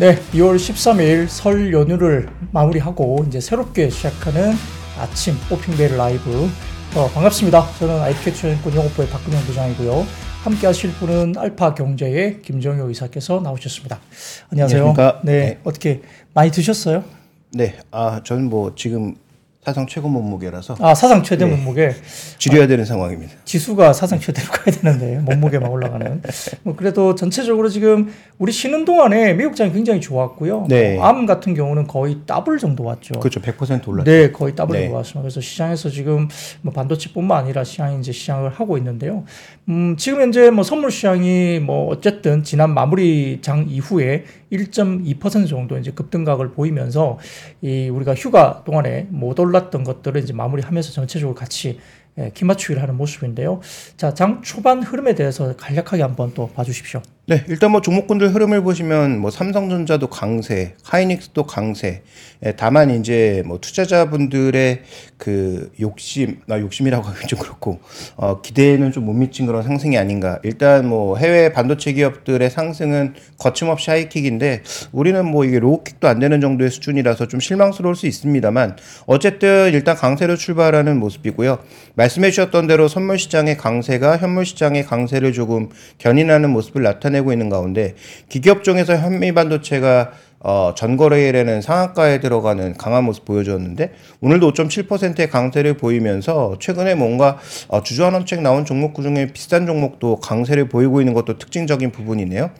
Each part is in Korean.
네, 2월 13일 설 연휴를 마무리하고 이제 새롭게 시작하는 아침 오핑베일 라이브 어, 반갑습니다. 저는 IP캐치연권 영업부의 박근영 부장이고요. 함께 하실 분은 알파 경제의 김정효 의사께서 나오셨습니다. 안녕하세요. 안녕하십니까? 네, 네. 어떻게 많이 드셨어요? 네, 아 저는 뭐 지금 사상 최고 몸무게라서 아, 사상 최대 네. 몸무게. 줄여야 되는 상황입니다. 지수가 사상 최대로 가야 되는데 몸무게만 올라가는. 뭐 그래도 전체적으로 지금 우리 쉬는 동안에 미국장이 굉장히 좋았고요. 네. 뭐 ARM 같은 경우는 거의 더블 정도 왔죠. 그렇죠, 100% 올랐죠. 네, 거의 더블 네. 정도 왔습니다. 그래서 시장에서 지금 뭐 반도체뿐만 아니라 시장이 이제 시장을 하고 있는데요. 음, 지금 현재 뭐 선물 시장이 뭐 어쨌든 지난 마무리 장 이후에 1.2% 정도 이제 급등각을 보이면서 이 우리가 휴가 동안에 못 올랐던 것들을 이제 마무리하면서 전체적으로 같이 예, 기맞추기를 하는 모습인데요. 자, 장 초반 흐름에 대해서 간략하게 한번 또 봐주십시오. 네, 일단 뭐 종목군들 흐름을 보시면 뭐 삼성전자도 강세, 하이닉스도 강세. 예, 다만 이제 뭐 투자자분들의 그 욕심, 나 욕심이라고 하기 좀 그렇고 어, 기대에는 좀 못 미친 그런 상승이 아닌가. 일단 뭐 해외 반도체 기업들의 상승은 거침없이 하이킥인데 우리는 뭐 이게 로우킥도 안 되는 정도의 수준이라서 좀 실망스러울 수 있습니다만 어쨌든 일단 강세로 출발하는 모습이고요. 말씀해 주셨던 대로 선물 시장의 강세가 현물 시장의 강세를 조금 견인하는 모습을 나타내 고 있는 가운데 기업종에서 현미 반도체가 어, 전거래일에는 상한가에 들어가는 강한 모습 보여줬는데 오늘도 5.7%의 강세를 보이면서 최근에 뭔가 어, 주주환원책 나온 종목 중에 비슷한 종목도 강세를 보이고 있는 것도 특징적인 부분이네요.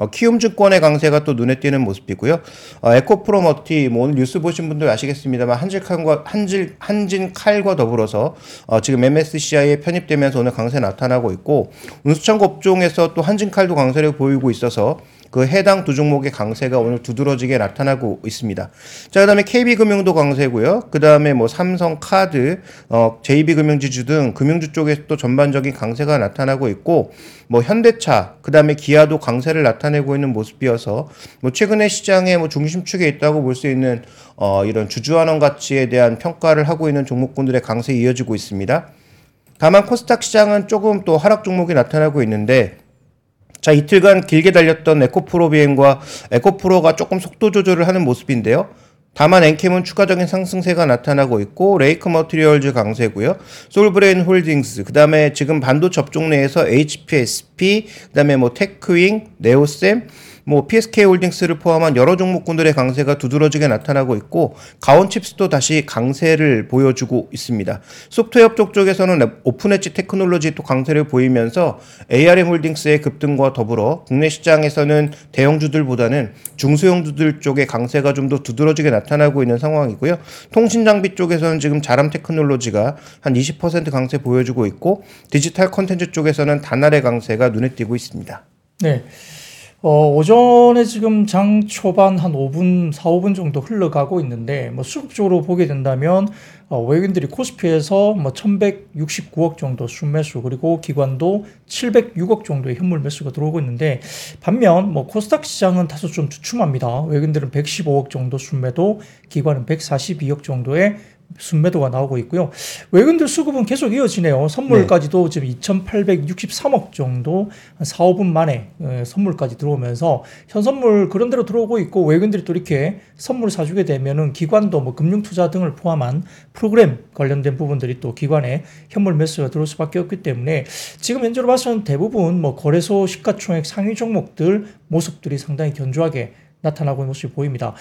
어, 키움증권의 강세가 또 눈에 띄는 모습이고요. 어, 에코프로머티 뭐 오늘 뉴스 보신 분들 아시겠습니다만 한질칼과 한질 한진 칼과 더불어서 어, 지금 MSCI에 편입되면서 오늘 강세 나타나고 있고 운수창고 업종에서 또 한진칼도 강세를 보이고 있어서 그 해당 두 종목의 강세가 오늘 두드러지게 나타나고 있습니다. 자, 그다음에 KB금융도 강세고요. 그다음에 뭐 삼성카드, 어, JB금융지주 등 금융주 쪽에서 또 전반적인 강세가 나타나고 있고 뭐 현대차, 그다음에 기아도 강세를 나타내고 있는 모습이어서 뭐 최근에 시장의 뭐 중심축에 있다고 볼 수 있는 어, 이런 주주환원 가치에 대한 평가를 하고 있는 종목군들의 강세 이어지고 있습니다. 다만 코스닥 시장은 조금 또 하락 종목이 나타나고 있는데 자 이틀간 길게 달렸던 에코프로비엠과 에코프로가 조금 속도 조절을 하는 모습인데요. 다만 엔캠은 추가적인 상승세가 나타나고 있고 레이크 머티리얼즈 강세고요. 솔브레인 홀딩스 그다음에 지금 반도체 업종 내에서 HPSP 그다음에 뭐 테크윙, 네오셈 뭐 PSK 홀딩스를 포함한 여러 종목군들의 강세가 두드러지게 나타나고 있고 가온칩스도 다시 강세를 보여주고 있습니다. 소프트웨어 업종 쪽에서는 오픈 엣지 테크놀로지 또 강세를 보이면서 ARM 홀딩스의 급등과 더불어 국내 시장에서는 대형주들보다는 중소형주들 쪽의 강세가 좀 더 두드러지게 나타나고 있는 상황이고요. 통신 장비 쪽에서는 지금 자람 테크놀로지가 한 20% 강세 보여주고 있고 디지털 컨텐츠 쪽에서는 다날의 강세가 눈에 띄고 있습니다. 네. 어, 오전에 지금 장 초반 한 5분, 4, 5분 정도 흘러가고 있는데, 뭐 수급적으로 보게 된다면, 어, 외국인들이 코스피에서 뭐 1169억 정도 순매수, 그리고 기관도 706억 정도의 현물 매수가 들어오고 있는데, 반면 뭐 코스닥 시장은 다소 좀 주춤합니다. 외국인들은 115억 정도 순매도, 기관은 142억 정도의 순매도가 나오고 있고요. 외국인들 수급은 계속 이어지네요. 선물까지도 지금 2,863억 정도 한 4, 5분 만에 에, 선물까지 들어오면서 현 선물 그런 대로 들어오고 있고 외국인들이 또 이렇게 선물을 사주게 되면은 기관도 뭐 금융투자 등을 포함한 프로그램 관련된 부분들이 또 기관에 현물 매수가 들어올 수밖에 없기 때문에 지금 현재로 봐서는 대부분 뭐 거래소 시가총액 상위 종목들 모습들이 상당히 견조하게 나타나고 있는 모습이 보입니다.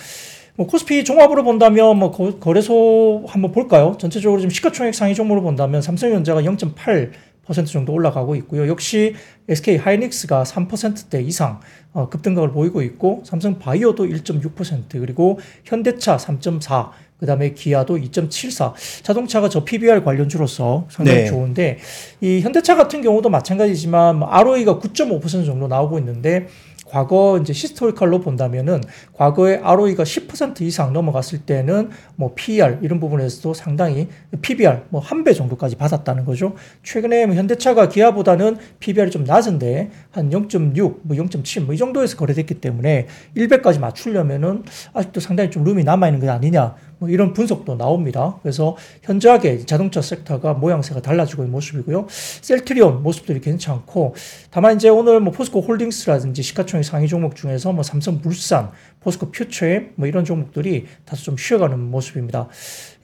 뭐 코스피 종합으로 본다면 뭐 거, 거래소 한번 볼까요? 전체적으로 지금 시가총액 상위 종목으로 본다면 삼성전자가 0.8% 정도 올라가고 있고요. 역시 SK 하이닉스가 3%대 이상 어, 급등각을 보이고 있고 삼성 바이오도 1.6% 그리고 현대차 3.4 그다음에 기아도 2.74 자동차가 저 PBR 관련주로서 상당히 네. 좋은데 이 현대차 같은 경우도 마찬가지지만 뭐 ROE가 9.5% 정도 나오고 있는데 과거 이제 historical로 본다면은 과거에 ROE가 10% 이상 넘어갔을 때는 뭐 PER 이런 부분에서도 상당히 PBR 뭐 한 배 정도까지 받았다는 거죠. 최근에 뭐 현대차가 기아보다는 PBR이 좀 낮은데 한 0.6, 뭐 0.7 뭐 이 정도에서 거래됐기 때문에 1배까지 맞추려면은 아직도 상당히 좀 룸이 남아 있는 게 아니냐 뭐 이런 분석도 나옵니다. 그래서 현저하게 자동차 섹터가 모양새가 달라지고 있는 모습이고요. 셀트리온 모습들이 괜찮고 다만 이제 오늘 뭐 포스코 홀딩스라든지 시가총액 상위 종목 중에서 뭐 삼성 물산, 포스코 퓨처엠 뭐 이런 종목들이 다소 좀 쉬어가는 모습입니다.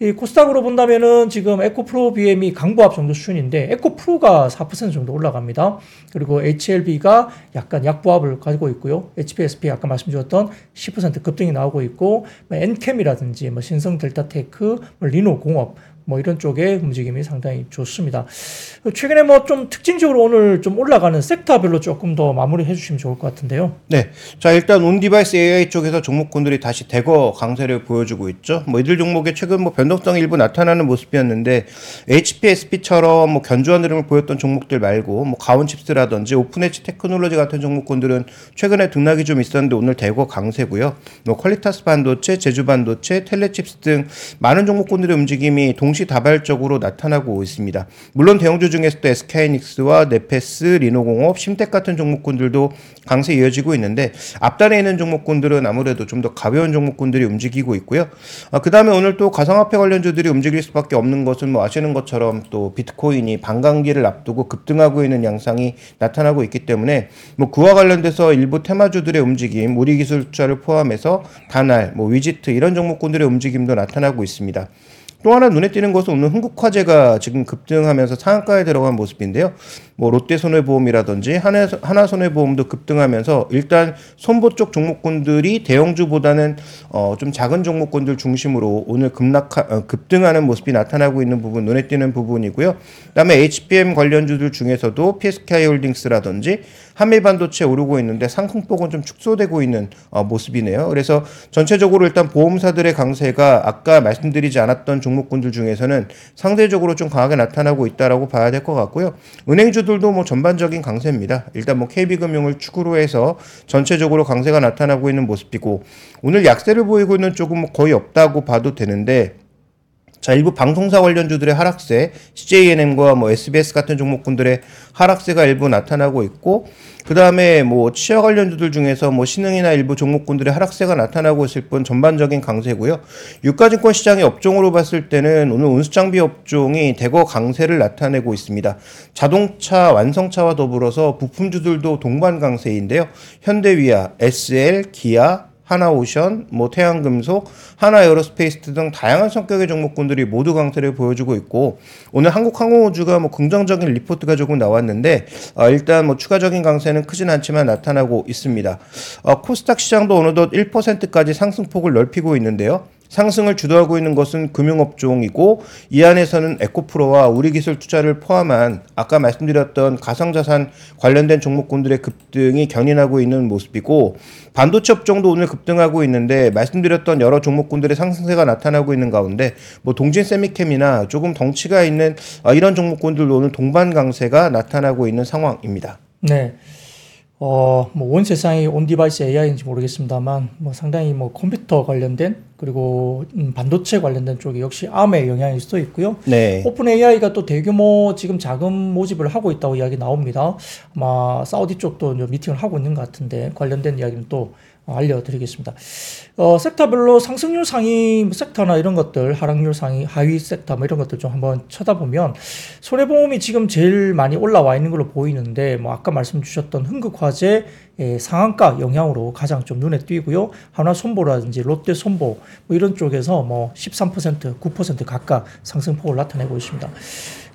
이 코스닥으로 본다면은 지금 에코프로 BM이 강보합 정도 수준인데 에코프로가 4% 정도 올라갑니다. 그리고 HLB가 약간 약보합을 가지고 있고요. HPSP 아까 말씀드렸던 10% 급등이 나오고 있고 뭐 엔캠이라든지 뭐 신성 델타테크, 뭐 리노공업 뭐 이런 쪽의 움직임이 상당히 좋습니다. 최근에 뭐 좀 특징적으로 오늘 좀 올라가는 섹터별로 조금 더 마무리해 주시면 좋을 것 같은데요. 네. 자, 일단 on-device AI 쪽에서 종목군들이 다시 대거 강세를 보여주고 있죠. 뭐 이들 종목의 최근 뭐 변동성이 일부 나타나는 모습이었는데 HPSP처럼 뭐 견조한 흐름을 보였던 종목들 말고 뭐 가온칩스라든지 오픈엣지 테크놀로지 같은 종목군들은 최근에 등락이 좀 있었는데 오늘 대거 강세고요. 뭐 퀄리타스 반도체, 제주 반도체, 텔레칩스 등 많은 종목군들의 움직임이 동 시다발적으로 나타나고 있습니다. 물론 대형주 중에서도 SK하이닉스와 네페스, 리노공업, 심텍 같은 종목군들도 강세 이어지고 있는데 앞단에 있는 종목군들은 아무래도 좀 더 가벼운 종목군들이 움직이고 있고요. 아, 그 다음에 오늘 또 가상화폐 관련주들이 움직일 수밖에 없는 것은 뭐 아시는 것처럼 또 비트코인이 반감기를 앞두고 급등하고 있는 양상이 나타나고 있기 때문에 뭐 그와 관련돼서 일부 테마주들의 움직임, 우리 기술 투자를 포함해서 다날, 뭐 위지트 이런 종목군들의 움직임도 나타나고 있습니다. 또 하나 눈에 띄는 것은 오늘 흥국화재가 지금 급등하면서 상한가에 들어간 모습인데요. 뭐 롯데 손해보험이라든지 하나, 하나 손해보험도 급등하면서 일단 손보 쪽 종목군들이 대형주보다는 어, 좀 작은 종목군들 중심으로 오늘 급락 어, 급등하는 모습이 나타나고 있는 부분 눈에 띄는 부분이고요. 그다음에 HPM 관련주들 중에서도 PSK홀딩스라든지 한미반도체 오르고 있는데 상승폭은 좀 축소되고 있는 어, 모습이네요. 그래서 전체적으로 일단 보험사들의 강세가 아까 말씀드리지 않았던 종목군들 중에서는 상대적으로 좀 강하게 나타나고 있다라고 봐야 될 것 같고요. 은행주 들도 뭐 전반적인 강세입니다. 일단 뭐 KB금융을 축으로 해서 전체적으로 강세가 나타나고 있는 모습이고 오늘 약세를 보이고 있는 쪽은 뭐 거의 없다고 봐도 되는데 자, 일부 방송사 관련주들의 하락세, CJNM과 뭐 SBS 같은 종목군들의 하락세가 일부 나타나고 있고, 그 다음에 뭐 치아 관련주들 중에서 뭐 신흥이나 일부 종목군들의 하락세가 나타나고 있을 뿐 전반적인 강세고요. 유가증권 시장의 업종으로 봤을 때는 오늘 운수장비 업종이 대거 강세를 나타내고 있습니다. 자동차 완성차와 더불어서 부품주들도 동반 강세인데요. 현대위아, SL, 기아, 하나오션, 뭐 태양금속, 하나에어로스페이스 등 다양한 성격의 종목군들이 모두 강세를 보여주고 있고 오늘 한국항공우주가 뭐 긍정적인 리포트가 조금 나왔는데 어, 일단 뭐 추가적인 강세는 크진 않지만 나타나고 있습니다. 어, 코스닥 시장도 어느덧 1%까지 상승폭을 넓히고 있는데요. 상승을 주도하고 있는 것은 금융업종이고 이 안에서는 에코프로와 우리기술 투자를 포함한 아까 말씀드렸던 가상자산 관련된 종목군들의 급등이 견인하고 있는 모습이고 반도체 업종도 오늘 급등하고 있는데 말씀드렸던 여러 종목군들의 상승세가 나타나고 있는 가운데 뭐 동진 세미캠이나 조금 덩치가 있는 어, 이런 종목군들도 오늘 동반 강세가 나타나고 있는 상황입니다. 네. 어, 뭐 온 세상이 on-device AI인지 모르겠습니다만 뭐 상당히 뭐 컴퓨터 관련된 그리고 음, 반도체 관련된 쪽이 역시 암의 영향일 수도 있고요. 네. 오픈 AI가 또 대규모 지금 자금 모집을 하고 있다고 이야기 나옵니다. 아마 사우디 쪽도 미팅을 하고 있는 것 같은데 관련된 이야기는 또 알려드리겠습니다. 어, 섹터별로 상승률 상위 뭐 섹터나 이런 것들, 하락률 상위, 하위 섹터 뭐 이런 것들 좀 한번 쳐다보면 손해보험이 지금 제일 많이 올라와 있는 걸로 보이는데 뭐 아까 말씀 주셨던 흥국화재 예, 상한가 영향으로 가장 좀 눈에 띄고요. 하나손보라든지 롯데손보 뭐 이런 쪽에서 뭐 13%, 9% 각각 상승폭을 나타내고 있습니다.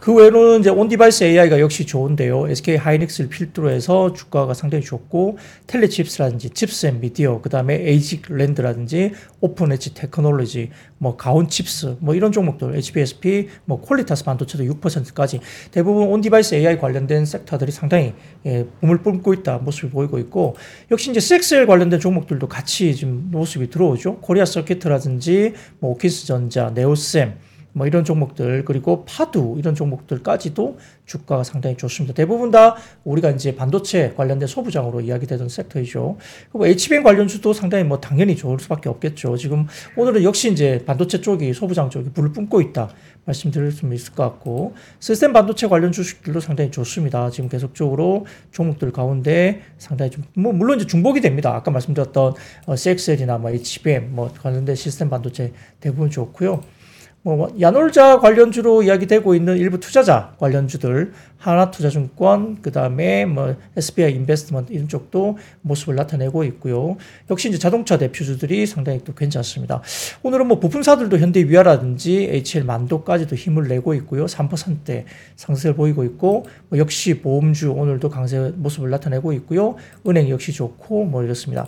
그 외에는 이제 on-device AI가 역시 좋은데요. SK 하이닉스를 필두로 해서 주가가 상당히 좋고 텔레칩스라든지 칩스 앤 미디어, 그 다음에 에이직랜드라든지 오픈 엣지 테크놀로지, 뭐 가온 칩스, 뭐 이런 종목들, HPSP, 뭐 퀄리타스 반도체도 6%까지 대부분 on-device AI 관련된 섹터들이 상당히 예, 붐을 뿜고 있다 모습이 보이고 있고 역시 이제 CXL 관련된 종목들도 같이 지금 모습이 들어오죠. 코리아 서킷이라든지 뭐 오키스 전자, 네오셈 뭐 이런 종목들 그리고 파두 이런 종목들까지도 주가가 상당히 좋습니다. 대부분 다 우리가 이제 반도체 관련된 소부장으로 이야기되던 섹터이죠. 그리고 HBM 관련주도 상당히 뭐 당연히 좋을 수밖에 없겠죠. 지금 오늘은 역시 이제 반도체 쪽이 소부장 쪽이 불을 뿜고 있다. 말씀드릴 수 있을 것 같고 시스템 반도체 관련 주식들도 상당히 좋습니다. 지금 계속적으로 종목들 가운데 상당히 좀 뭐 물론 이제 중복이 됩니다. 아까 말씀드렸던 어, CXL이나 뭐 HBM 뭐 관련된 시스템 반도체 대부분 좋고요. 뭐 야놀자 관련주로 이야기되고 있는 일부 투자자 관련주들 하나투자증권 그다음에 뭐 SBI 인베스트먼트 이런 쪽도 모습을 나타내고 있고요. 역시 이제 자동차 대표주들이 상당히 또 괜찮습니다. 오늘은 뭐 부품사들도 현대 위아라든지 HL 만도까지도 힘을 내고 있고요. 3%대 상승을 보이고 있고 뭐 역시 보험주 오늘도 강세 모습을 나타내고 있고요. 은행 역시 좋고 뭐 이렇습니다.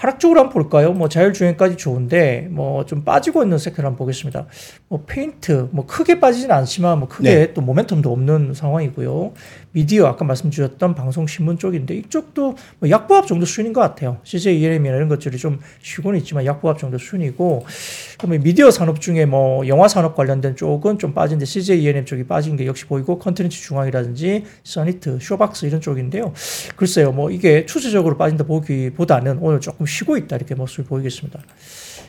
하락적으로 한번 볼까요? 뭐 자율주행까지 좋은데 뭐 좀 빠지고 있는 섹터를 한번 보겠습니다. 뭐 페인트 뭐 크게 빠지진 않지만 뭐 크게 네. 또 모멘텀도 없는 상황이고요. 미디어 아까 말씀드렸던 방송 신문 쪽인데 이쪽도 뭐 약보합 정도 수준인 것 같아요. CJ ENM이나 이런 것들이 좀 쉬고는 있지만 약보합 정도 수준이고 그러면 미디어 산업 중에 뭐 영화 산업 관련된 쪽은 좀 빠진데 CJ ENM 쪽이 빠진 게 역시 보이고 컨텐츠 중앙이라든지 써니트, 쇼박스 이런 쪽인데요. 글쎄요, 뭐 이게 추세적으로 빠진다 보기보다는 오늘 조금 쉬고 있다 이렇게 모습을 보이겠습니다.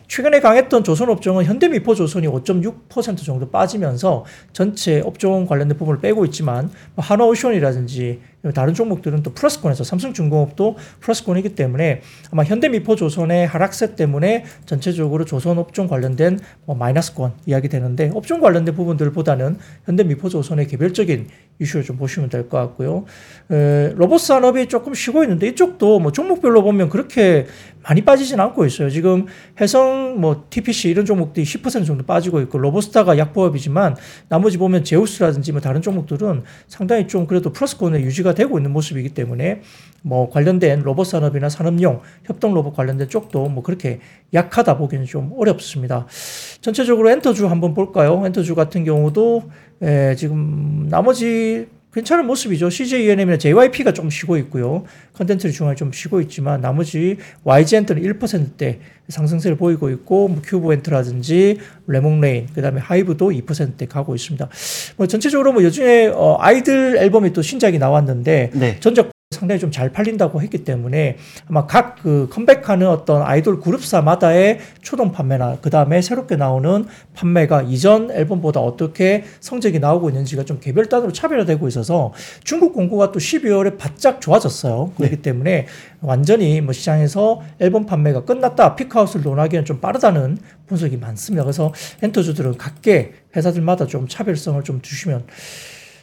최근에 강했던 조선 업종은 현대미포 조선이 5.6% 정도 빠지면서 전체 업종 관련된 부분을 빼고 있지만 뭐 한화오션이라든지 다른 종목들은 또 플러스권에서 삼성중공업도 플러스권이기 때문에 아마 현대미포조선의 하락세 때문에 전체적으로 조선업종 관련된 뭐 마이너스권 이야기 되는데 업종 관련된 부분들보다는 현대미포조선의 개별적인 이슈를 좀 보시면 될 것 같고요. 에, 로봇 산업이 조금 쉬고 있는데 이쪽도 뭐 종목별로 보면 그렇게 많이 빠지진 않고 있어요. 지금 해성 뭐 TPC 이런 종목들이 10% 정도 빠지고 있고 로보스타가 약보합이지만 나머지 보면 제우스라든지 뭐 다른 종목들은 상당히 좀 그래도 플러스권에 유지가 되고 있는 모습이기 때문에 뭐 관련된 로봇 산업이나 산업용 협동 로봇 관련된 쪽도 뭐 그렇게 약하다 보기는 좀 어렵습니다. 전체적으로 엔터주 한번 볼까요? 엔터주 같은 경우도 에, 지금 나머지 괜찮은 모습이죠. CJ ENM이나 JYP가 좀 쉬고 있고요. 컨텐츠 중앙에 좀 쉬고 있지만 나머지 YG엔터는 1%대 상승세를 보이고 있고 뭐 큐브 엔터라든지 래몽래인 그다음에 하이브도 2%대 가고 있습니다. 뭐 전체적으로 뭐 요즘에 어, 아이들 앨범이 또 신작이 나왔는데 네. 전작 상당히 좀 잘 팔린다고 했기 때문에 아마 각 그 컴백하는 어떤 아이돌 그룹사마다의 초동 판매나 그 다음에 새롭게 나오는 판매가 이전 앨범보다 어떻게 성적이 나오고 있는지가 좀 개별 단으로 차별화되고 있어서 중국 공구가 또 12월에 바짝 좋아졌어요. 그렇기 때문에 완전히 뭐 시장에서 앨범 판매가 끝났다 피크아웃을 논하기는 좀 빠르다는 분석이 많습니다. 그래서 엔터주들은 각계 회사들마다 좀 차별성을 좀 두시면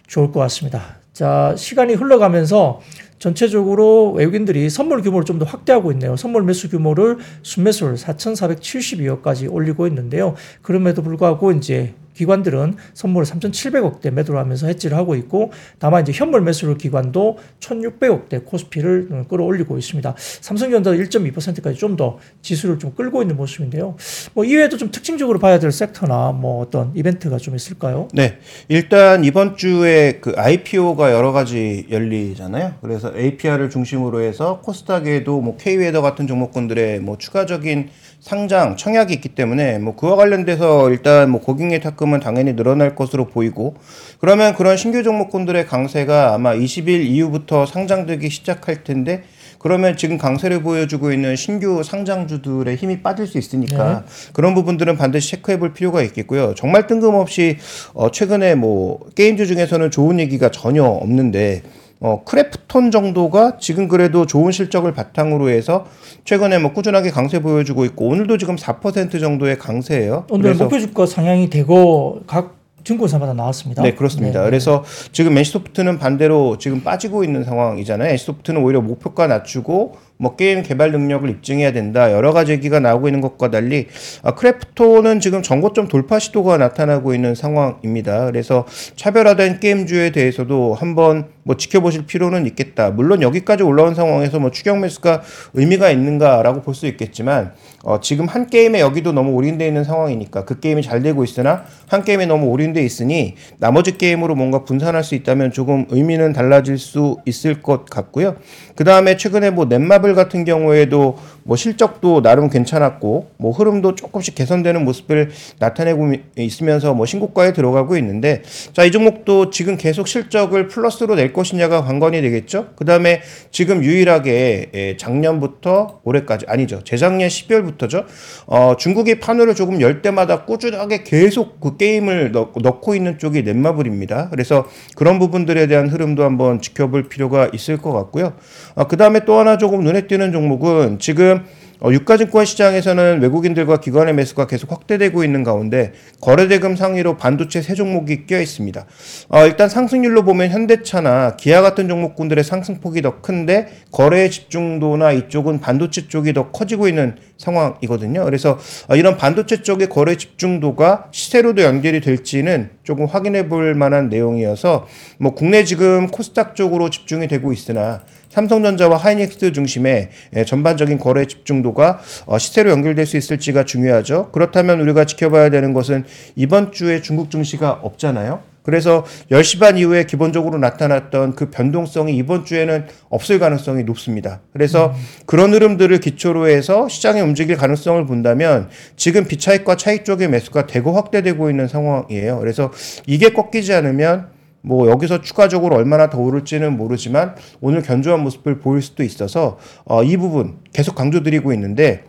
좋을 것 같습니다. 자, 시간이 흘러가면서 전체적으로 외국인들이 선물 규모를 좀 더 확대하고 있네요. 선물 매수 규모를 순매수를 4,472억까지 올리고 있는데요. 그럼에도 불구하고 이제 기관들은 선물을 3,700억대 매도를 하면서 해지를 하고 있고 다만 이제 현물 매수를 기관도 1,600억대 코스피를 끌어올리고 있습니다. 삼성전자 1.2%까지 좀 더 지수를 좀 끌고 있는 모습인데요. 뭐 이외에도 좀 특징적으로 봐야 될 섹터나 뭐 어떤 이벤트가 좀 있을까요? 네. 일단 이번 주에 그 IPO가 여러 가지 열리잖아요. 그래서 APR을 중심으로 해서 코스닥에도 뭐 K웨더 같은 종목군들의 뭐 추가적인 상장 청약이 있기 때문에 뭐 그와 관련돼서 일단 뭐 고객예탁금은 당연히 늘어날 것으로 보이고 그러면 그런 신규 종목군들의 강세가 아마 20일 이후부터 상장되기 시작할 텐데 그러면 지금 강세를 보여주고 있는 신규 상장주들의 힘이 빠질 수 있으니까 그런 부분들은 반드시 체크해 볼 필요가 있겠고요. 정말 뜬금없이 어 최근에 뭐 게임주 중에서는 좋은 얘기가 전혀 없는데 어 크래프톤 정도가 지금 그래도 좋은 실적을 바탕으로 해서 최근에 뭐 꾸준하게 강세 보여주고 있고 오늘도 지금 4% 정도의 강세예요. 오늘 목표 주가 상향이 되고 각 증권사마다 나왔습니다. 네, 그렇습니다. 네. 그래서 지금 NC소프트는 반대로 지금 빠지고 있는 상황이잖아요. NC소프트는 오히려 목표가 낮추고 뭐 게임 개발 능력을 입증해야 된다. 여러 가지 얘기가 나오고 있는 것과 달리 아, 크래프톤은 지금 전고점 돌파 시도가 나타나고 있는 상황입니다. 그래서 차별화된 게임주에 대해서도 한번 뭐 지켜보실 필요는 있겠다. 물론 여기까지 올라온 상황에서 뭐 추격 매수가 의미가 있는가라고 볼 수 있겠지만 어, 지금 한 게임에 여기도 너무 올인돼 있는 상황이니까 그 게임이 잘 되고 있으나 한 게임에 너무 올인돼 있으니 나머지 게임으로 뭔가 분산할 수 있다면 조금 의미는 달라질 수 있을 것 같고요. 그 다음에 최근에 뭐 넷마블 같은 경우에도 뭐 실적도 나름 괜찮았고 뭐 흐름도 조금씩 개선되는 모습을 나타내고 있으면서 뭐 신고가에 들어가고 있는데 자 이 종목도 지금 계속 실적을 플러스로 낼 것이냐가 관건이 되겠죠. 그 다음에 지금 유일하게 예, 작년부터 올해까지 아니죠 재작년 12월부터죠. 어, 중국이 판호를 조금 열 때마다 꾸준하게 계속 그 게임을 넣, 넣고 있는 쪽이 넷마블입니다. 그래서 그런 부분들에 대한 흐름도 한번 지켜볼 필요가 있을 것 같고요. 어, 그 다음에 또 하나 조금 눈에 띄는 종목은 지금 어, 유가증권 시장에서는 외국인들과 기관의 매수가 계속 확대되고 있는 가운데 거래대금 상위로 반도체 세 종목이 끼어 있습니다. 어, 일단 상승률로 보면 현대차나 기아 같은 종목군들의 상승폭이 더 큰데 거래의 집중도나 이쪽은 반도체 쪽이 더 커지고 있는 상황이거든요. 그래서 어, 이런 반도체 쪽의 거래 집중도가 시세로도 연결이 될지는 조금 확인해 볼 만한 내용이어서 뭐 국내 지금 코스닥 쪽으로 집중이 되고 있으나 삼성전자와 하이닉스 중심의 예, 전반적인 거래 집중도가 어, 시세로 연결될 수 있을지가 중요하죠. 그렇다면 우리가 지켜봐야 되는 것은 이번 주에 중국 증시가 없잖아요. 그래서 10시 반 이후에 기본적으로 나타났던 그 변동성이 이번 주에는 없을 가능성이 높습니다. 그래서 그런 흐름들을 기초로 해서 시장이 움직일 가능성을 본다면 지금 비차익과 차익 쪽의 매수가 대거 확대되고 있는 상황이에요. 그래서 이게 꺾이지 않으면 뭐 여기서 추가적으로 얼마나 더 오를지는 모르지만 오늘 견조한 모습을 보일 수도 있어서 어, 이 부분 계속 강조드리고 있는데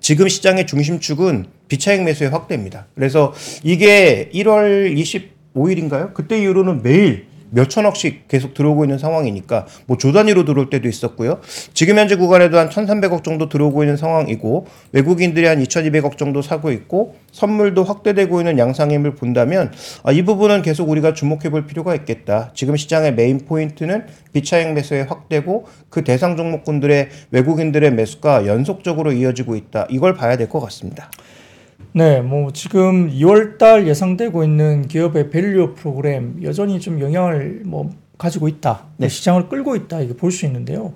지금 시장의 중심축은 비차익 매수의 확대입니다. 그래서 이게 1월 25일인가요? 그때 이후로는 매일 몇 천억씩 계속 들어오고 있는 상황이니까 뭐 조단위로 들어올 때도 있었고요. 지금 현재 구간에도 한 1,300억 정도 들어오고 있는 상황이고 외국인들이 한 2,200억 정도 사고 있고 선물도 확대되고 있는 양상임을 본다면 아, 이 부분은 계속 우리가 주목해 볼 필요가 있겠다. 지금 시장의 메인 포인트는 비차익 매수의 확대고 그 대상 종목군들의 외국인들의 매수가 연속적으로 이어지고 있다. 이걸 봐야 될 것 같습니다. 네, 뭐 지금 2월달 예상되고 있는 기업의 value 프로그램 여전히 좀 영향을 뭐 가지고 있다, 네. 시장을 끌고 있다 이게 볼 수 있는데요.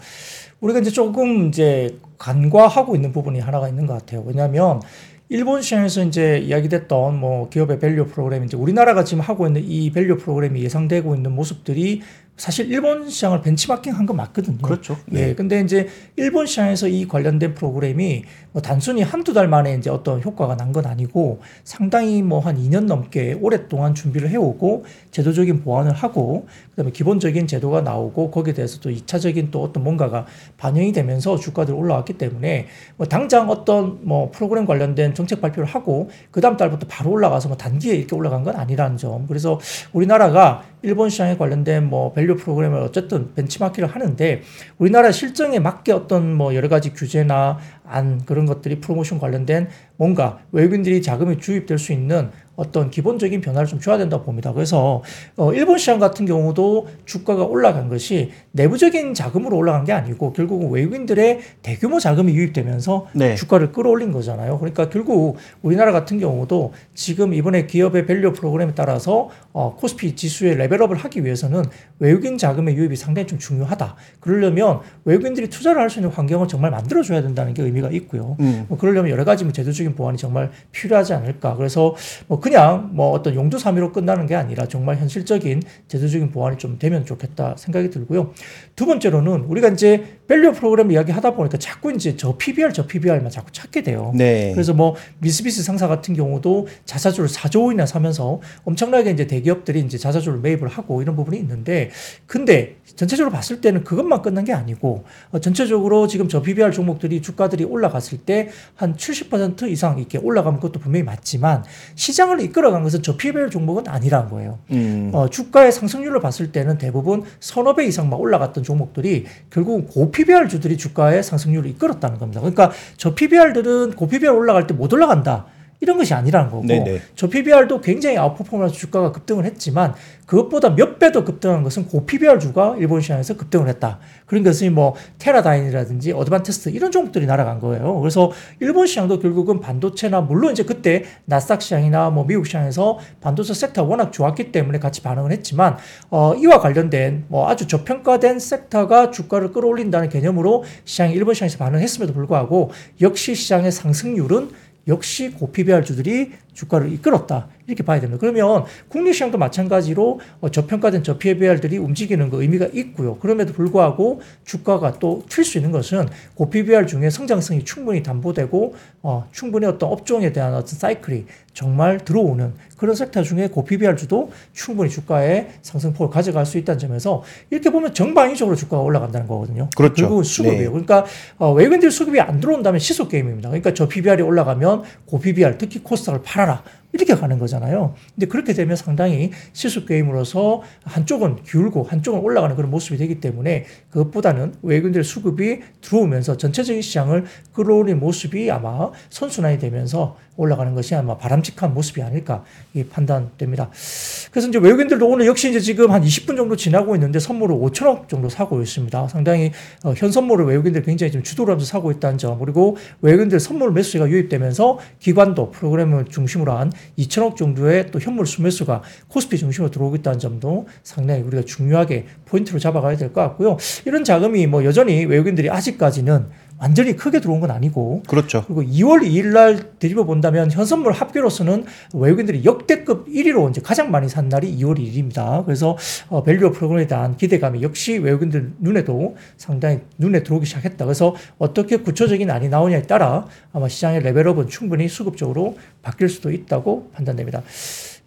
우리가 이제 조금 이제 간과하고 있는 부분이 하나가 있는 것 같아요. 왜냐하면 일본 시장에서 이제 이야기됐던 뭐 기업의 value 프로그램 이제 우리나라가 지금 하고 있는 이 value 프로그램이 예상되고 있는 모습들이 사실 일본 시장을 벤치마킹 한 건 맞거든요. 그렇죠. 예. 근데 이제 일본 시장에서 이 관련된 프로그램이 뭐 단순히 한두 달 만에 이제 어떤 효과가 난 건 아니고 상당히 뭐 한 2년 넘게 오랫동안 준비를 해오고 제도적인 보완을 하고 그다음에 기본적인 제도가 나오고 거기에 대해서 또 2차적인 또 어떤 뭔가가 반영이 되면서 주가들이 올라왔기 때문에 뭐 당장 어떤 뭐 프로그램 관련된 정책 발표를 하고 그 다음 달부터 바로 올라가서 뭐 단기에 이렇게 올라간 건 아니라는 점. 그래서 우리나라가 일본 시장에 관련된 뭐 value 프로그램을 어쨌든 벤치마킹을 하는데 우리나라 실정에 맞게 어떤 뭐 여러 가지 규제나 안 그런 것들이 프로모션 관련된 뭔가 외국인들이 자금이 주입될 수 있는 어떤 기본적인 변화를 좀 줘야 된다고 봅니다. 그래서 어, 일본 시장 같은 경우도 주가가 올라간 것이 내부적인 자금으로 올라간 게 아니고 결국은 외국인들의 대규모 자금이 유입되면서 네. 주가를 끌어올린 거잖아요. 그러니까 결국 우리나라 같은 경우도 지금 이번에 기업의 value 프로그램에 따라서 어, 코스피 지수의 level up을 하기 위해서는 외국인 자금의 유입이 상당히 좀 중요하다. 그러려면 외국인들이 투자를 할 수 있는 환경을 정말 만들어줘야 된다는 게 의미 가 있고요. 음. 뭐 그러려면 여러 가지 뭐 제도적인 보완이 정말 필요하지 않을까. 그래서 뭐 그냥 뭐 어떤 용두사미로 끝나는 게 아니라 정말 현실적인 제도적인 보완이 좀 되면 좋겠다 생각이 들고요. 두 번째로는 우리가 이제 value 프로그램 이야기 하다 보니까 자꾸 이제 저 PBR 저 PBR만 자꾸 찾게 돼요. 네. 그래서 뭐 미쓰비시 상사 같은 경우도 자사주를 4조 원이나 사면서 엄청나게 이제 대기업들이 이제 자사주를 매입을 하고 이런 부분이 있는데 근데 전체적으로 봤을 때는 그것만 끝난 게 아니고 어, 전체적으로 지금 저 PBR 종목들이 주가들이 올라갔을 때 한 70% 이상 이렇게 올라가면 그것도 분명히 맞지만 시장을 이끌어간 것은 저 PBR 종목은 아니라는 거예요. 음. 어, 주가의 상승률을 봤을 때는 대부분 서너 배 이상 막 올라갔던 종목들이 결국은 고 PBR 주들이 주가의 상승률을 이끌었다는 겁니다. 그러니까 저 PBR들은 고 PBR 올라갈 때 못 올라간다. 이런 것이 아니라는 거고 네네. 저 PBR도 굉장히 아웃퍼포먼스 주가가 급등을 했지만 그것보다 몇 배 더 급등한 것은 고 PBR 주가 일본 시장에서 급등을 했다. 그런 것이 뭐 테라다인이라든지 어드반테스트 이런 종목들이 날아간 거예요. 그래서 일본 시장도 결국은 반도체나 물론 이제 그때 나스닥 시장이나 뭐 미국 시장에서 반도체 섹터가 워낙 좋았기 때문에 같이 반응을 했지만 어, 이와 관련된 뭐 아주 저평가된 섹터가 주가를 끌어올린다는 개념으로 시장이 일본 시장에서 반응했음에도 불구하고 역시 시장의 상승률은 역시 고PBR주들이 주가를 이끌었다. 이렇게 봐야 됩니다. 그러면 국내시장도 마찬가지로 어, 저평가된 저PBR들이 움직이는 거 의미가 있고요. 그럼에도 불구하고 주가가 또 튈 수 있는 것은 고PBR 중에 성장성이 충분히 담보되고 어, 충분히 어떤 업종에 대한 어떤 사이클이 정말 들어오는 그런 섹터 중에 고PBR주도 충분히 주가의 상승폭을 가져갈 수 있다는 점에서 이렇게 보면 정방위적으로 주가가 올라간다는 거거든요. 그렇죠. 결국은 수급이에요. 네. 그러니까 어, 외국인들 수급이 안 들어온다면 시속 게임입니다. 그러니까 저 PBR이 올라가면 고 PBR 특히 코스닥을 팔아라. 살아. 이렇게 가는 거잖아요. 근데 그렇게 되면 상당히 시속 게임으로서 한쪽은 기울고 한쪽은 올라가는 그런 모습이 되기 때문에 그것보다는 외국인들 수급이 들어오면서 전체적인 시장을 끌어올린 모습이 아마 선순환이 되면서 올라가는 것이 아마 바람직한 모습이 아닐까 이 판단됩니다. 그래서 이제 외국인들도 오늘 역시 이제 지금 한 20분 정도 지나고 있는데 선물을 5천억 정도 사고 있습니다. 상당히 어, 현 선물을 외국인들 굉장히 좀 주도를 하면서 사고 있다는 점 그리고 외국인들 선물 매수가 유입되면서 기관도 프로그램을 중심으로 한 2천억 정도의 또 현물 수매수가 코스피 중심으로 들어오고 있다는 점도 상당히 우리가 중요하게 포인트로 잡아가야 될 것 같고요. 이런 자금이 뭐 여전히 외국인들이 아직까지는 완전히 크게 들어온 건 아니고 그렇죠. 그리고 2월 2일 날 되짚어 본다면 현선물 합계로서는 외국인들이 역대급 1위로 이제 가장 많이 산 날이 2월 2일입니다. 그래서 어, value 프로그램에 대한 기대감이 역시 외국인들 눈에도 상당히 눈에 들어오기 시작했다. 그래서 어떻게 구체적인 안이 나오냐에 따라 아마 시장의 level up은 충분히 수급적으로 바뀔 수도 있다고 판단됩니다.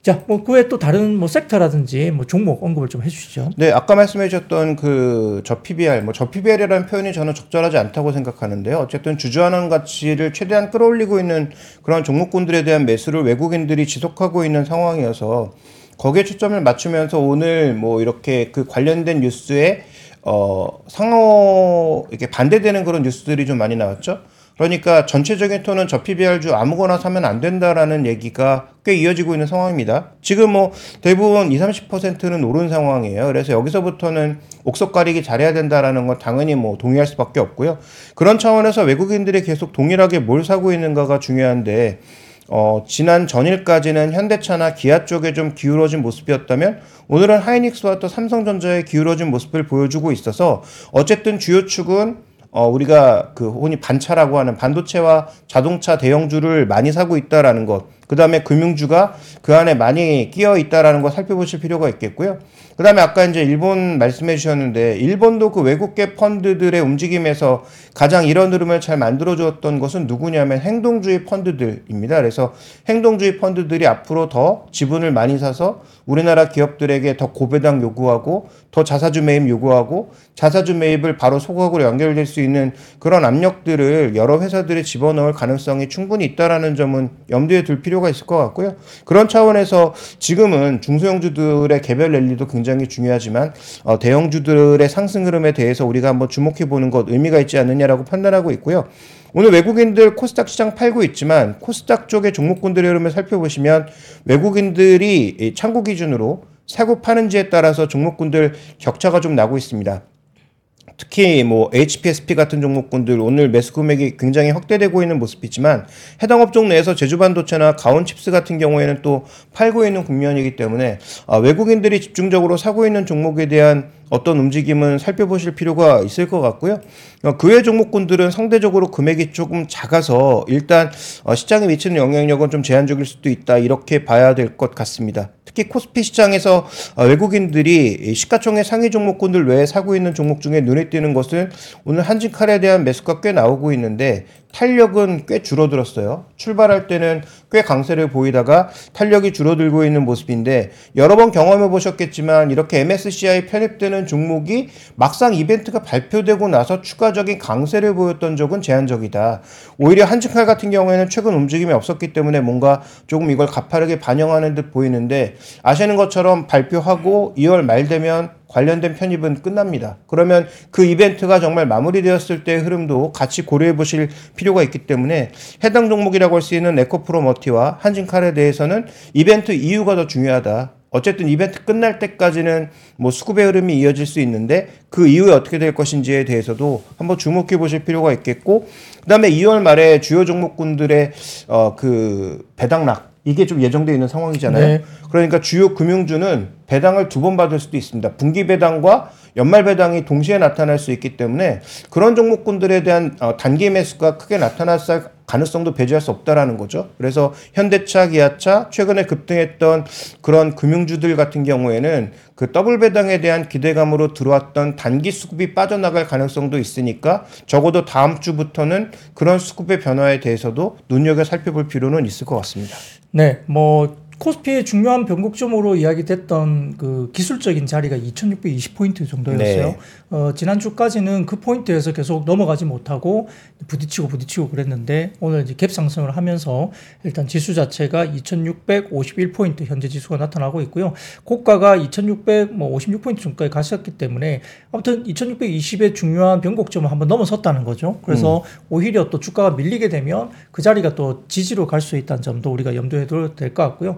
자, 뭐, 그 외에 또 다른 뭐 섹터라든지 뭐 종목 언급을 좀 해주시죠. 네, 아까 말씀해 주셨던 그저 PBR, 뭐저 PBR이라는 표현이 저는 적절하지 않다고 생각하는데요. 어쨌든 주주환원 가치를 최대한 끌어올리고 있는 그런 종목군들에 대한 매수를 외국인들이 지속하고 있는 상황이어서 거기에 초점을 맞추면서 오늘 뭐 이렇게 그 관련된 뉴스에 어 상호 이렇게 반대되는 그런 뉴스들이 좀 많이 나왔죠. 그러니까 전체적인 톤은 저 PBR주 아무거나 사면 안 된다라는 얘기가 꽤 이어지고 있는 상황입니다. 지금 뭐 대부분 20, 30%는 오른 상황이에요. 그래서 여기서부터는 옥석 가리기 잘해야 된다라는 건 당연히 뭐 동의할 수밖에 없고요. 그런 차원에서 외국인들이 계속 동일하게 뭘 사고 있는가가 중요한데 어, 지난 전일까지는 현대차나 기아 쪽에 좀 기울어진 모습이었다면 오늘은 하이닉스와 또 삼성전자에 기울어진 모습을 보여주고 있어서 어쨌든 주요 축은 어, 우리가 그 흔히 반차라고 하는 반도체와 자동차 대형주를 많이 사고 있다라는 것, 그 다음에 금융주가 그 안에 많이 끼어 있다라는 거 살펴보실 필요가 있겠고요. 그 다음에 아까 이제 일본 말씀해 주셨는데, 일본도 그 외국계 펀드들의 움직임에서 가장 이런 흐름을 잘 만들어주었던 것은 누구냐면 행동주의 펀드들입니다. 그래서 행동주의 펀드들이 앞으로 더 지분을 많이 사서 우리나라 기업들에게 더 고배당 요구하고 더 자사주 매입 요구하고 자사주 매입을 바로 소각으로 연결될 수 있는 그런 압력들을 여러 회사들이 집어넣을 가능성이 충분히 있다라는 점은 염두에 둘 필요가 있을 것 같고요. 그런 차원에서 지금은 중소형주들의 개별 랠리도 굉장히 중요하지만 어, 대형주들의 상승 흐름에 대해서 우리가 한번 주목해 보는 것 의미가 있지 않느냐라고 판단하고 있고요. 오늘 외국인들 코스닥 시장 팔고 있지만 코스닥 쪽의 종목군들의 흐름을 살펴보시면 외국인들이 창구 기준으로 사고 파는지에 따라서 종목군들 격차가 좀 나고 있습니다. 특히 뭐 HPSP 같은 종목군들 오늘 매수 금액이 굉장히 확대되고 있는 모습이지만 해당 업종 내에서 제주 반도체나 가온 칩스 같은 경우에는 또 팔고 있는 국면이기 때문에 아, 외국인들이 집중적으로 사고 있는 종목에 대한 어떤 움직임은 살펴보실 필요가 있을 것 같고요. 어, 그외 종목군들은 상대적으로 금액이 조금 작아서 일단 어, 시장에 미치는 영향력은 좀 제한적일 수도 있다 이렇게 봐야 될 것 같습니다. 특히 코스피 시장에서 어, 외국인들이 시가총액 상위 종목군들 외에 사고 있는 종목 중에 눈에 띄는 것은 오늘 한진칼에 대한 매수가 꽤 나오고 있는데 탄력은 꽤 줄어들었어요. 출발할 때는 꽤 강세를 보이다가 탄력이 줄어들고 있는 모습인데 여러 번 경험해 보셨겠지만 이렇게 MSCI 편입되는 종목이 막상 이벤트가 발표되고 나서 추가적인 강세를 보였던 적은 제한적이다. 오히려 한직칼 같은 경우에는 최근 움직임이 없었기 때문에 뭔가 조금 이걸 가파르게 반영하는 듯 보이는데 아시는 것처럼 발표하고 2월 말 되면 관련된 편입은 끝납니다. 그러면 그 이벤트가 정말 마무리되었을 때의 흐름도 같이 고려해 보실 필요가 있기 때문에 해당 종목이라고 할 수 있는 에코프로 머티와 한진칼에 대해서는 이벤트 이유가 더 중요하다. 어쨌든 이벤트 끝날 때까지는 뭐 수급의 흐름이 이어질 수 있는데 그 이후에 어떻게 될 것인지에 대해서도 한번 주목해 보실 필요가 있겠고 그다음에 2월 말에 주요 종목군들의 어 그 배당락 이게 좀 예정되어 있는 상황이잖아요. 네. 그러니까 주요 금융주는 배당을 두 번 받을 수도 있습니다. 분기 배당과 연말 배당이 동시에 나타날 수 있기 때문에 그런 종목군들에 대한 어, 단기 매수가 크게 나타날 가능성도 배제할 수 없다라는 거죠. 그래서 현대차, 기아차 최근에 급등했던 그런 금융주들 같은 경우에는 그 더블 배당에 대한 기대감으로 들어왔던 단기 수급이 빠져나갈 가능성도 있으니까 적어도 다음 주부터는 그런 수급의 변화에 대해서도 눈여겨 살펴볼 필요는 있을 것 같습니다. 네, 뭐 코스피의 중요한 변곡점으로 이야기됐던 그 기술적인 자리가 2,620포인트 정도였어요. 네. 어, 지난주까지는 그 포인트에서 계속 넘어가지 못하고 부딪히고 부딪히고 그랬는데 오늘 이제 갭 상승을 하면서 일단 지수 자체가 2,651포인트 현재 지수가 나타나고 있고요. 고가가 2,656포인트 정도까지 갔었기 때문에 아무튼 2,620의 중요한 변곡점을 한번 넘어섰다는 거죠. 그래서 오히려 또 주가가 밀리게 되면 그 자리가 또 지지로 갈 수 있다는 점도 우리가 염두에 둬도 될것 같고요.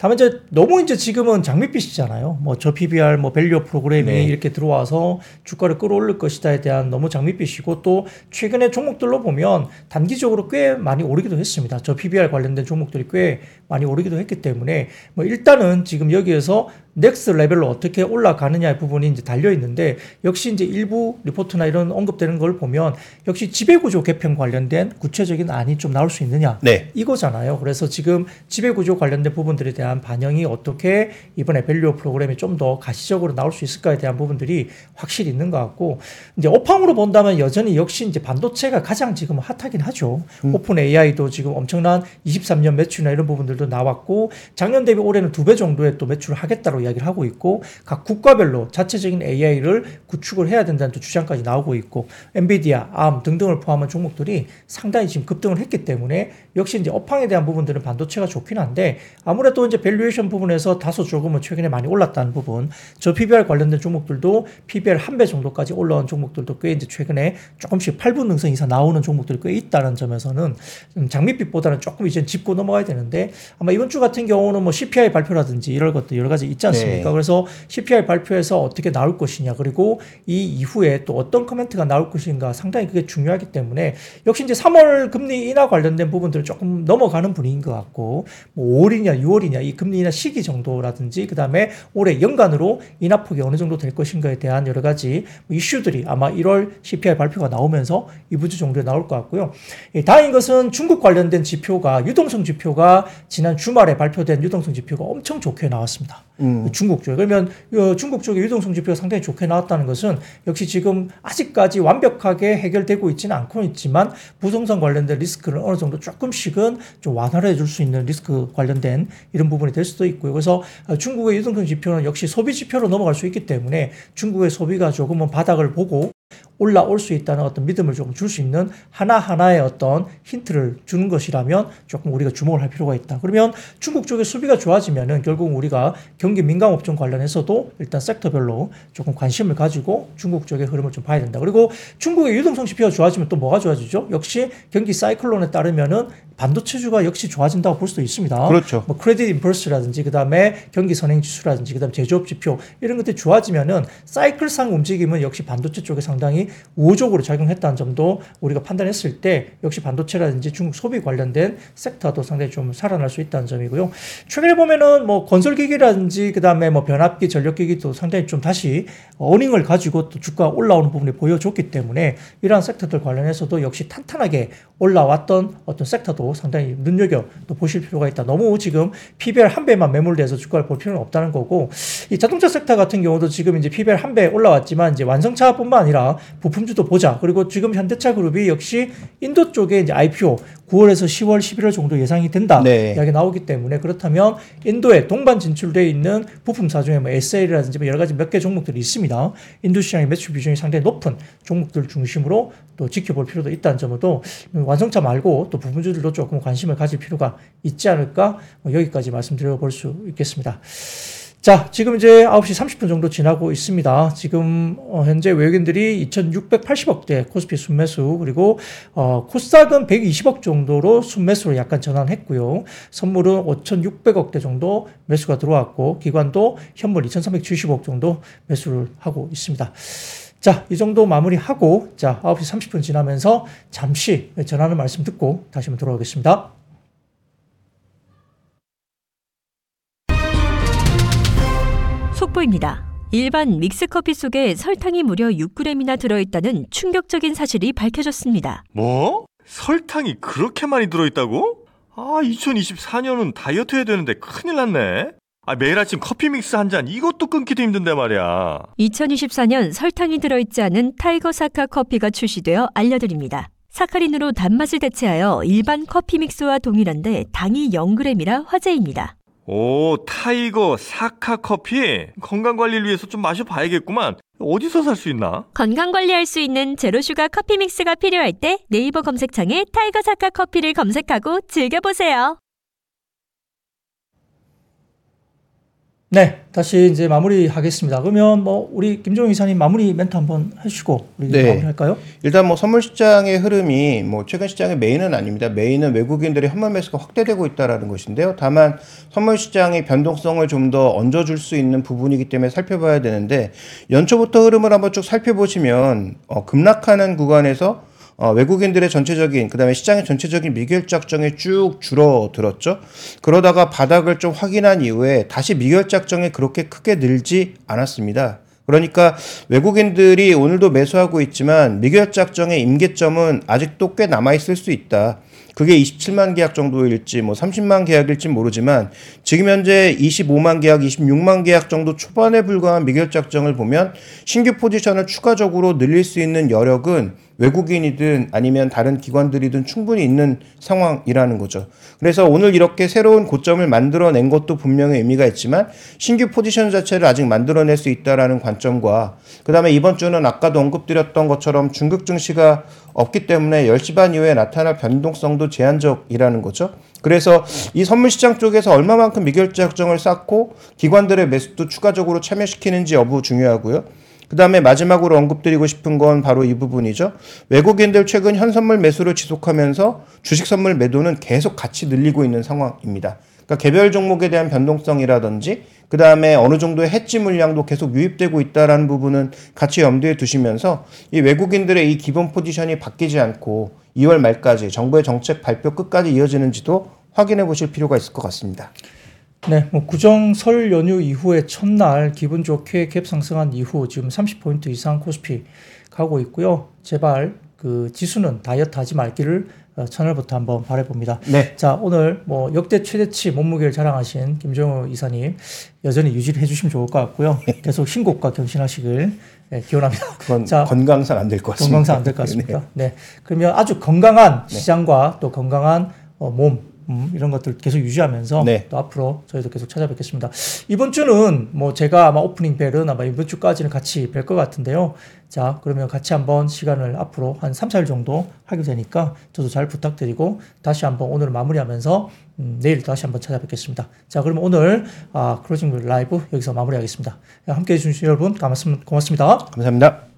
다만 이제 너무 이제 지금은 장밋빛이잖아요. 뭐 저 PBR 뭐 value 프로그램이 네. 이렇게 들어와서 주가를 끌어올릴 것이다에 대한 너무 장밋빛이고 또 최근에 종목들로 보면 단기적으로 꽤 많이 오르기도 했습니다. 저 PBR 관련된 종목들이 꽤 많이 오르기도 했기 때문에 뭐 일단은 지금 여기에서 next level로 어떻게 올라가느냐의 부분이 이제 달려 있는데 역시 이제 일부 리포트나 이런 언급되는 걸 보면 역시 지배구조 개편 관련된 구체적인 안이 좀 나올 수 있느냐 네. 이거잖아요. 그래서 지금 지배구조 관련된 부분들에 대한 반영이 어떻게 이번에 value 프로그램이 좀 더 가시적으로 나올 수 있을까에 대한 부분들이 확실히 있는 것 같고 이제 업황으로 본다면 여전히 역시 이제 반도체가 가장 지금 hot하긴 하죠. 오픈 AI도 지금 엄청난 23년 매출이나 이런 부분들도 나왔고 작년 대비 올해는 두 배 정도의 또 매출을 하겠다고 이야기를 하고 있고 각 국가별로 자체적인 AI를 구축을 해야 된다는 또 주장까지 나오고 있고 엔비디아, 암 등등을 포함한 종목들이 상당히 지금 급등을 했기 때문에 역시 이제 업황에 대한 부분들은 반도체가 좋긴 한데 아무래도 이제 valuation 부분에서 다소 조금은 최근에 많이 올랐다는 부분, 저 PBR 관련된 종목들도 PBR 한 배 정도까지 올라온 종목들도 꽤 이제 최근에 조금씩 8부 능선 이상 나오는 종목들이 꽤 있다는 점에서는 좀 장밋빛보다는 조금 이제 짚고 넘어가야 되는데 아마 이번 주 같은 경우는 뭐 CPI 발표라든지 이런 것들 여러 가지 있지 않습니까? 네. 그래서 CPI 발표에서 어떻게 나올 것이냐 그리고 이 이후에 또 어떤 코멘트가 나올 것인가 상당히 그게 중요하기 때문에 역시 이제 3월 금리 인하 관련된 부분들을 조금 넘어가는 분위기인 것 같고 뭐 5월이냐 6월이냐 이 금리 인하 시기 정도라든지 그 다음에 올해 연간으로 인하폭이 어느 정도 될 것인가에 대한 여러 가지 뭐 이슈들이 아마 1월 CPI 발표가 나오면서 이번 주 정도에 나올 것 같고요. 예, 다행인 것은 중국 관련된 지표가 유동성 지표가 지난 주말에 발표된 유동성 지표가 엄청 좋게 나왔습니다. 중국 쪽에 그러면 어, 중국 쪽의 유동성 지표가 상당히 좋게 나왔다는 것은 역시 지금 아직까지 완벽하게 해결되고 있지는 않고 있지만 부동산 관련된 리스크를 어느 정도 조금씩은 좀 완화를 해줄 수 있는 리스크 관련된 이런 부분이 될 수도 있고요. 그래서 어, 중국의 유동성 지표는 역시 소비 지표로 넘어갈 수 있기 때문에 중국의 소비가 조금은 바닥을 보고 올라올 수 있다는 어떤 믿음을 조금 줄 수 있는 하나하나의 어떤 힌트를 주는 것이라면 조금 우리가 주목을 할 필요가 있다. 그러면 중국 쪽의 수비가 좋아지면은 결국 우리가 경기 민감 업종 관련해서도 일단 섹터별로 조금 관심을 가지고 중국 쪽의 흐름을 좀 봐야 된다. 그리고 중국의 유동성 지표가 좋아지면 또 뭐가 좋아지죠? 역시 경기 사이클론에 따르면은 반도체주가 역시 좋아진다고 볼 수도 있습니다. 그렇죠. 뭐 크레딧 인펄스라든지 그다음에 경기 선행 지수라든지 그다음에 제조업 지표 이런 것들이 좋아지면은 사이클상 움직임은 역시 반도체 쪽에 상 당히 우호적으로 작용했다는 점도 우리가 판단했을 때 역시 반도체라든지 중국 소비 관련된 섹터도 상당히 좀 살아날 수 있다는 점이고요. 최근에 보면은 뭐 건설기기라든지 그다음에 뭐 변압기, 전력기기도 상당히 좀 다시 어닝을 가지고 또 주가 올라오는 부분이 보여줬기 때문에 이러한 섹터들 관련해서도 역시 탄탄하게 올라왔던 어떤 섹터도 상당히 눈여겨 또 보실 필요가 있다. 너무 지금 PBR 한 배만 매몰돼서 주가를 볼 필요는 없다는 거고 이 자동차 섹터 같은 경우도 지금 이제 PBR 한 배 올라왔지만 이제 완성차뿐만 아니라 부품주도 보자. 그리고 지금 현대차 그룹이 역시 인도 쪽에 이제 IPO 9월에서 10월, 11월 정도 예상이 된다. 네. 이야기 나오기 때문에 그렇다면 인도에 동반 진출되어 있는 부품 사 중에 뭐 SL이라든지 뭐 여러 가지 몇 개 종목들이 있습니다. 인도 시장의 매출 비중이 상당히 높은 종목들 중심으로 또 지켜볼 필요도 있다는 점도 완성차 말고 또 부품주들도 조금 관심을 가질 필요가 있지 않을까 뭐 여기까지 말씀드려 볼 수 있겠습니다. 자, 지금 이제 9시 30분 정도 지나고 있습니다. 지금 어, 현재 외국인들이 2,680억대 코스피 순매수 그리고 어, 코스닥은 120억 정도로 순매수로 약간 전환했고요. 선물은 5,600억대 정도 매수가 들어왔고 기관도 현물 2,370억 정도 매수를 하고 있습니다. 자, 이 정도 마무리하고 자, 9시 30분 지나면서 잠시 전하는 말씀 듣고 다시 한번 돌아오겠습니다. 속보입니다. 일반 믹스커피 속에 설탕이 무려 6g이나 들어있다는 충격적인 사실이 밝혀졌습니다. 뭐? 설탕이 그렇게 많이 들어있다고? 아, 2024년은 다이어트 해야 되는데 큰일 났네. 아, 매일 아침 커피 믹스 한 잔 이것도 끊기도 힘든데 말이야. 2024년 설탕이 들어있지 않은 타이거 사카 커피가 출시되어 알려드립니다. 사카린으로 단맛을 대체하여 일반 커피 믹스와 동일한데 당이 0g이라 화제입니다. 오, 타이거 사카 커피? 건강 관리를 위해서 좀 마셔봐야겠구만. 어디서 살 수 있나? 건강 관리할 수 있는 zero sugar 커피 믹스가 필요할 때 네이버 검색창에 타이거 사카 커피를 검색하고 즐겨보세요. 네, 다시 이제 마무리하겠습니다. 그러면 뭐 우리 김종효 이사님 마무리 멘트 한번 해주시고 우리 네. 마무리할까요? 일단 뭐 선물 시장의 흐름이 뭐 최근 시장의 메인은 아닙니다. 메인은 외국인들의 현물 매수가 확대되고 있다라는 것인데요. 다만 선물 시장의 변동성을 좀 더 얹어줄 수 있는 부분이기 때문에 살펴봐야 되는데 연초부터 흐름을 한번 쭉 살펴보시면 어, 급락하는 구간에서 어, 외국인들의 전체적인 그다음에 시장의 전체적인 미결 작정이 쭉 줄어들었죠. 그러다가 바닥을 좀 확인한 이후에 다시 미결 작정이 그렇게 크게 늘지 않았습니다. 그러니까 외국인들이 오늘도 매수하고 있지만 미결 작정의 임계점은 아직도 꽤 남아 있을 수 있다. 그게 27만 계약 정도일지 뭐 30만 계약일지 모르지만 지금 현재 25만 계약, 26만 계약 정도 초반에 불과한 미결 작정을 보면 신규 포지션을 추가적으로 늘릴 수 있는 여력은 외국인이든 아니면 다른 기관들이든 충분히 있는 상황이라는 거죠. 그래서 오늘 이렇게 새로운 고점을 만들어낸 것도 분명히 의미가 있지만 신규 포지션 자체를 아직 만들어낼 수 있다라는 관점과 그 다음에 이번 주는 아까도 언급드렸던 것처럼 중국 증시가 없기 때문에 10시 반 이후에 나타날 변동성도 제한적이라는 거죠. 그래서 이 선물 시장 쪽에서 얼마만큼 미결작정을 쌓고 기관들의 매수도 추가적으로 참여시키는지 여부 중요하고요. 그 다음에 마지막으로 언급드리고 싶은 건 바로 이 부분이죠. 외국인들 최근 현선물 매수를 지속하면서 주식 선물 매도는 계속 같이 늘리고 있는 상황입니다. 그러니까 개별 종목에 대한 변동성이라든지 그 다음에 어느 정도의 해지 물량도 계속 유입되고 있다라는 부분은 같이 염두에 두시면서 이 외국인들의 이 기본 포지션이 바뀌지 않고 2월 말까지 정부의 정책 발표 끝까지 이어지는지도 확인해 보실 필요가 있을 것 같습니다. 네, 뭐 구정 설 연휴 이후에 첫날 기분 좋게 갭 상승한 이후 지금 30포인트 이상 코스피 가고 있고요. 제발 그 지수는 다이어트 하지 말기를 어, 천을부터 한번 바라봅니다. 네. 자, 오늘 뭐 역대 최대치 몸무게를 자랑하신 김정우 이사님 여전히 유지를 해주시면 좋을 것 같고요. 계속 신곡과 경신하시길 예, 기원합니다. 그건 자, 건강상 안 될 것 같습니다. 건강상 안 될 것 같습니다. 네. 그러면 아주 건강한 시장과 또 건강한 어, 몸 음, 이런 것들 계속 유지하면서 네. 또 앞으로 저희도 계속 찾아뵙겠습니다. 이번 주는 뭐 제가 아마 오프닝 벨은 아마 이번 주까지는 같이 뵐 것 같은데요. 자, 그러면 같이 한번 시간을 앞으로 한 3, 4일 정도 하게 되니까 저도 잘 부탁드리고 다시 한번 오늘 마무리하면서 음, 내일 다시 한번 찾아뵙겠습니다. 자, 그러면 오늘 아, 클로징 라이브 여기서 마무리하겠습니다. 함께 해주신 여러분 고맙습니다. 고맙습니다. 감사합니다.